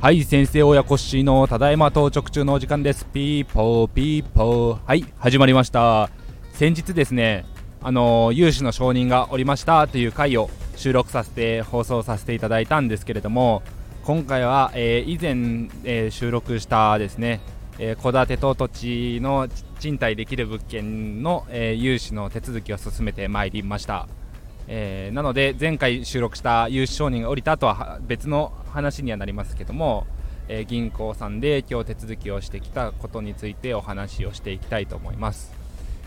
はい先生親子しのただいま到着中のお時間です。ピーポーピーポーはい始まりました。先日ですねあの融資の承認がおりましたという回を収録させて放送させていただいたんですけれども今回は、えー、以前、えー、収録したですね戸、えー、建てと土地の賃貸できる物件の、えー、融資の手続きを進めてまいりました、えー、なので前回収録した融資承認が下りた後は別の話にはなりますけども、えー、銀行さんで今日手続きをしてきたことについてお話をしていきたいと思います。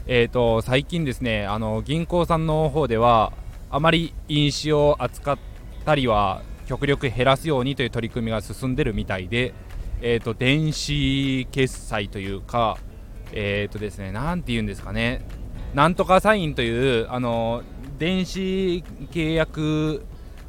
えーと、最近ですねあの銀行さんの方ではあまり飲酒を扱ったりは極力減らすようにという取り組みが進んでるみたいで、えーと、電子決済というか、えーとですね、なんて言うんですかね、なんとかサインというあの電子契約、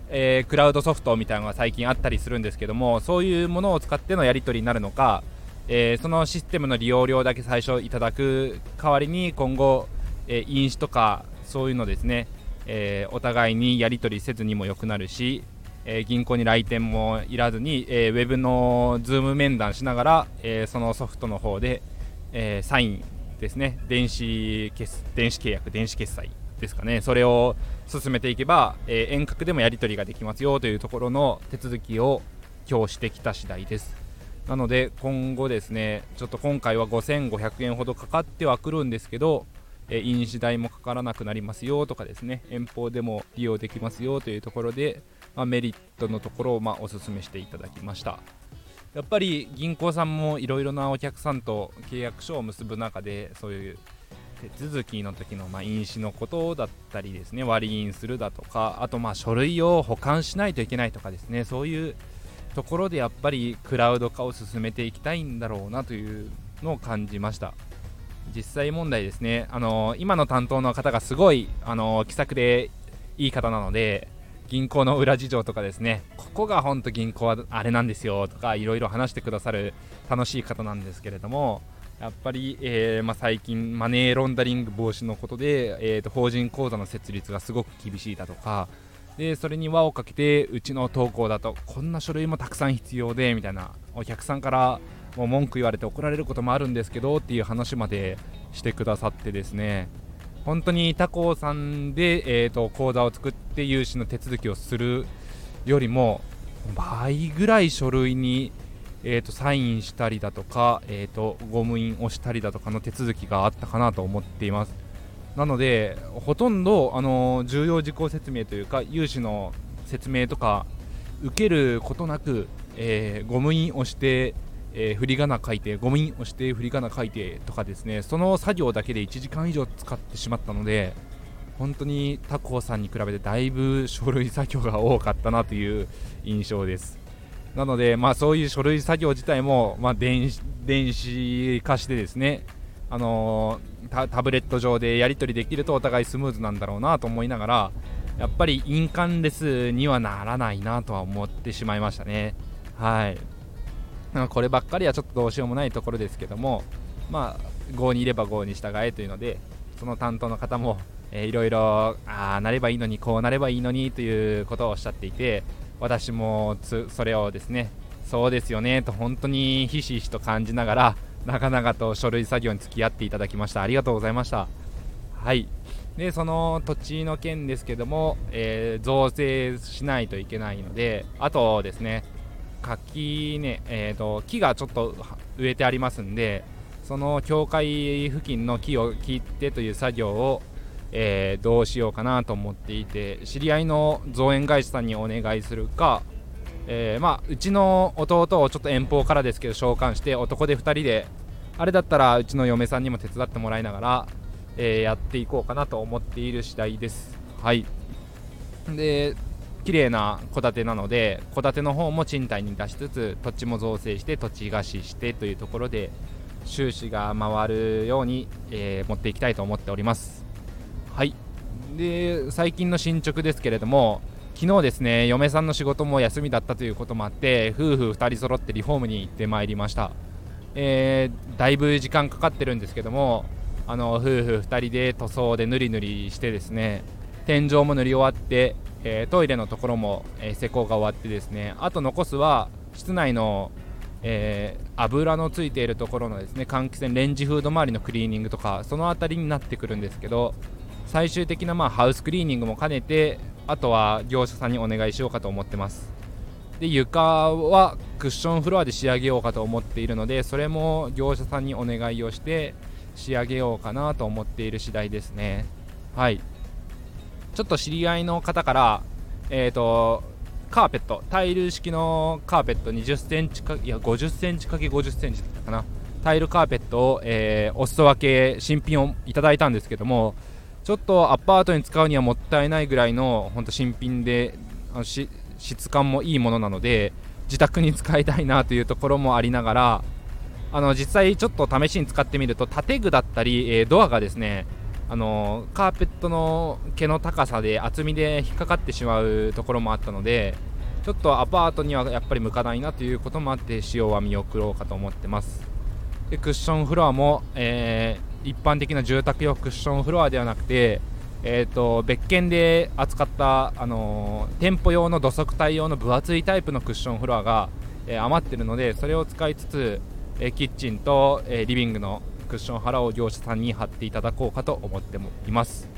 えー、クラウドソフトみたいなのが最近あったりするんですけども、そういうものを使ってのやり取りになるのか、えー、そのシステムの利用料だけ最初いただく代わりに今後、えー、印紙とかそういうのですね、え、お互いにやり取りせずにも良くなるし、え、銀行に来店もいらずに、えー、ウェブのズーム面談しながら、えー、そのソフトの方で、えー、サインですね。電子決電子契約電子決済。ですかね。それを進めていけば、えー、遠隔でもやり取りができますよというところの手続きを今日してきた次第です。なので今後ですねちょっと今回は5500円ほどかかってはくるんですけどえ飲酒代もかからなくなりますよとかですね遠方でも利用できますよというところで、まあ、メリットのところをまあお勧めしていただきました。やっぱり銀行さんもいろいろなお客さんと契約書を結ぶ中でそういう手続きの時のまあ飲酒のことだったりですね割り印するだとかあとまあ書類を保管しないといけないとかですねそういうところでやっぱりクラウド化を進めていきたいんだろうなというのを感じました。実際問題ですね、あの今の担当の方がすごい、あの気さくでいい方なので、銀行の裏事情とかですね、ここが本当銀行はあれなんですよとか、いろいろ話してくださる楽しい方なんですけれども、やっぱり、えー、まあ、最近、マネーロンダリング防止のことで、えーと、法人口座の設立がすごく厳しいだとか、でそれに輪をかけて、うちの投稿だと、こんな書類もたくさん必要でみたいな、お客さんからもう文句言われて怒られることもあるんですけどっていう話までしてくださってですね。本当に他行さんで、えーと、口座を作って融資の手続きをするよりも倍ぐらい書類に、えーと、サインしたりだとか、えーと、ゴム印をしたりだとかの手続きがあったかなと思っています。なのでほとんど、あの重要事項説明というか融資の説明とか受けることなく、えー、ゴム印をしてえー、振り仮名書いてゴミ押して振り仮名書いてとかですねその作業だけで1時間以上使ってしまったので本当に他校さんに比べてだいぶ書類作業が多かったなという印象です。なので、まあ、そういう書類作業自体も、まあ、電電子化してですねあのー、タブレット上でやり取りできるとお互いスムーズなんだろうなと思いながらやっぱり印鑑レスにはならないなとは思ってしまいましたね。はい。こればっかりはちょっとどうしようもないところですけども、まあ、5にいれば5に従えというので、その担当の方も、えー、いろいろ、ああ、なればいいのに、こうなればいいのにということをおっしゃっていて、私もそれをですね、そうですよねと本当にひしひしと感じながら、長々と書類作業に付き合っていただきました。ありがとうございました。はい。で、その土地の件ですけども、えー、造成しないといけないので、あとですね、柿ね、えーと、木がちょっと植えてありますんでその境界付近の木を切ってという作業を、えー、どうしようかなと思っていて知り合いの造園会社さんにお願いするか、えー、まあ、うちの弟をちょっと遠方からですけど召喚して男で2人であれだったらうちの嫁さんにも手伝ってもらいながら、えー、やっていこうかなと思っている次第です。はいで綺麗な戸建てなので戸建ての方も賃貸に出しつつ土地も造成して土地貸ししてというところで収支が回るように、え、持っていきたいと思っておりますはい。で最近の進捗ですけれども昨日ですね嫁さんの仕事も休みだったということもあって夫婦2人揃ってリフォームに行ってまいりました、えー、だいぶ時間かかってるんですけどもあの夫婦2人で塗装でぬりぬりしてですね天井も塗り終わって、えー、トイレのところも、えー、施工が終わってですねあと残すは室内の、えー、油のついているところのですね換気扇レンジフード周りのクリーニングとかその辺りになってくるんですけど最終的なまあハウスクリーニングも兼ねてあとは業者さんにお願いしようかと思ってます。で床はクッションフロアで仕上げようかと思っているのでそれも業者さんにお願いをして仕上げようかなと思っている次第ですね。はい。ちょっと知り合いの方からえっ、ー、とカーペットタイル式のカーペット20センチかいや50センチかけ50センチだったかな。タイルカーペットを、えー、お裾分け新品をいただいたんですけどもちょっとアパートに使うにはもったいないぐらいの本当新品であのし質感もいいものなので自宅に使いたいなというところもありながらあの実際ちょっと試しに使ってみると建具だったり、えー、ドアがですねあのカーペットの毛の高さで厚みで引っかかってしまうところもあったのでちょっとアパートにはやっぱり向かないなということもあって使用は見送ろうかと思ってます。でクッションフロアも、えー一般的な住宅用クッションフロアではなくて、えーと、別件で扱った、あのー、店舗用の土足対応の分厚いタイプのクッションフロアが、えー、余ってるのでそれを使いつつ、えー、キッチンと、えリビングのクッション腹を業者さんに貼っていただこうかと思ってもいます。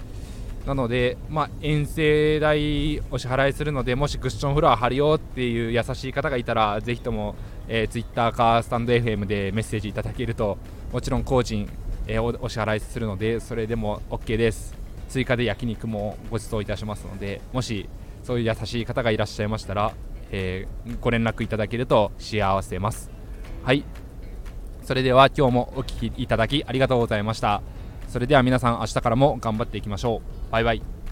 なので、まあ、遠征代お支払いするのでもしクッションフロア貼るよっていう優しい方がいたらぜひとも、えー、Twitter かスタンド FM でメッセージいただけるともちろん工賃えー、お支払いするのでそれでも OK です。追加で焼肉もご馳走いたしますのでもしそういう優しい方がいらっしゃいましたら、えー、ご連絡いただけると幸せます。はい。それでは今日もお聴きいただきありがとうございました。それでは皆さん明日からも頑張っていきましょう。バイバイ。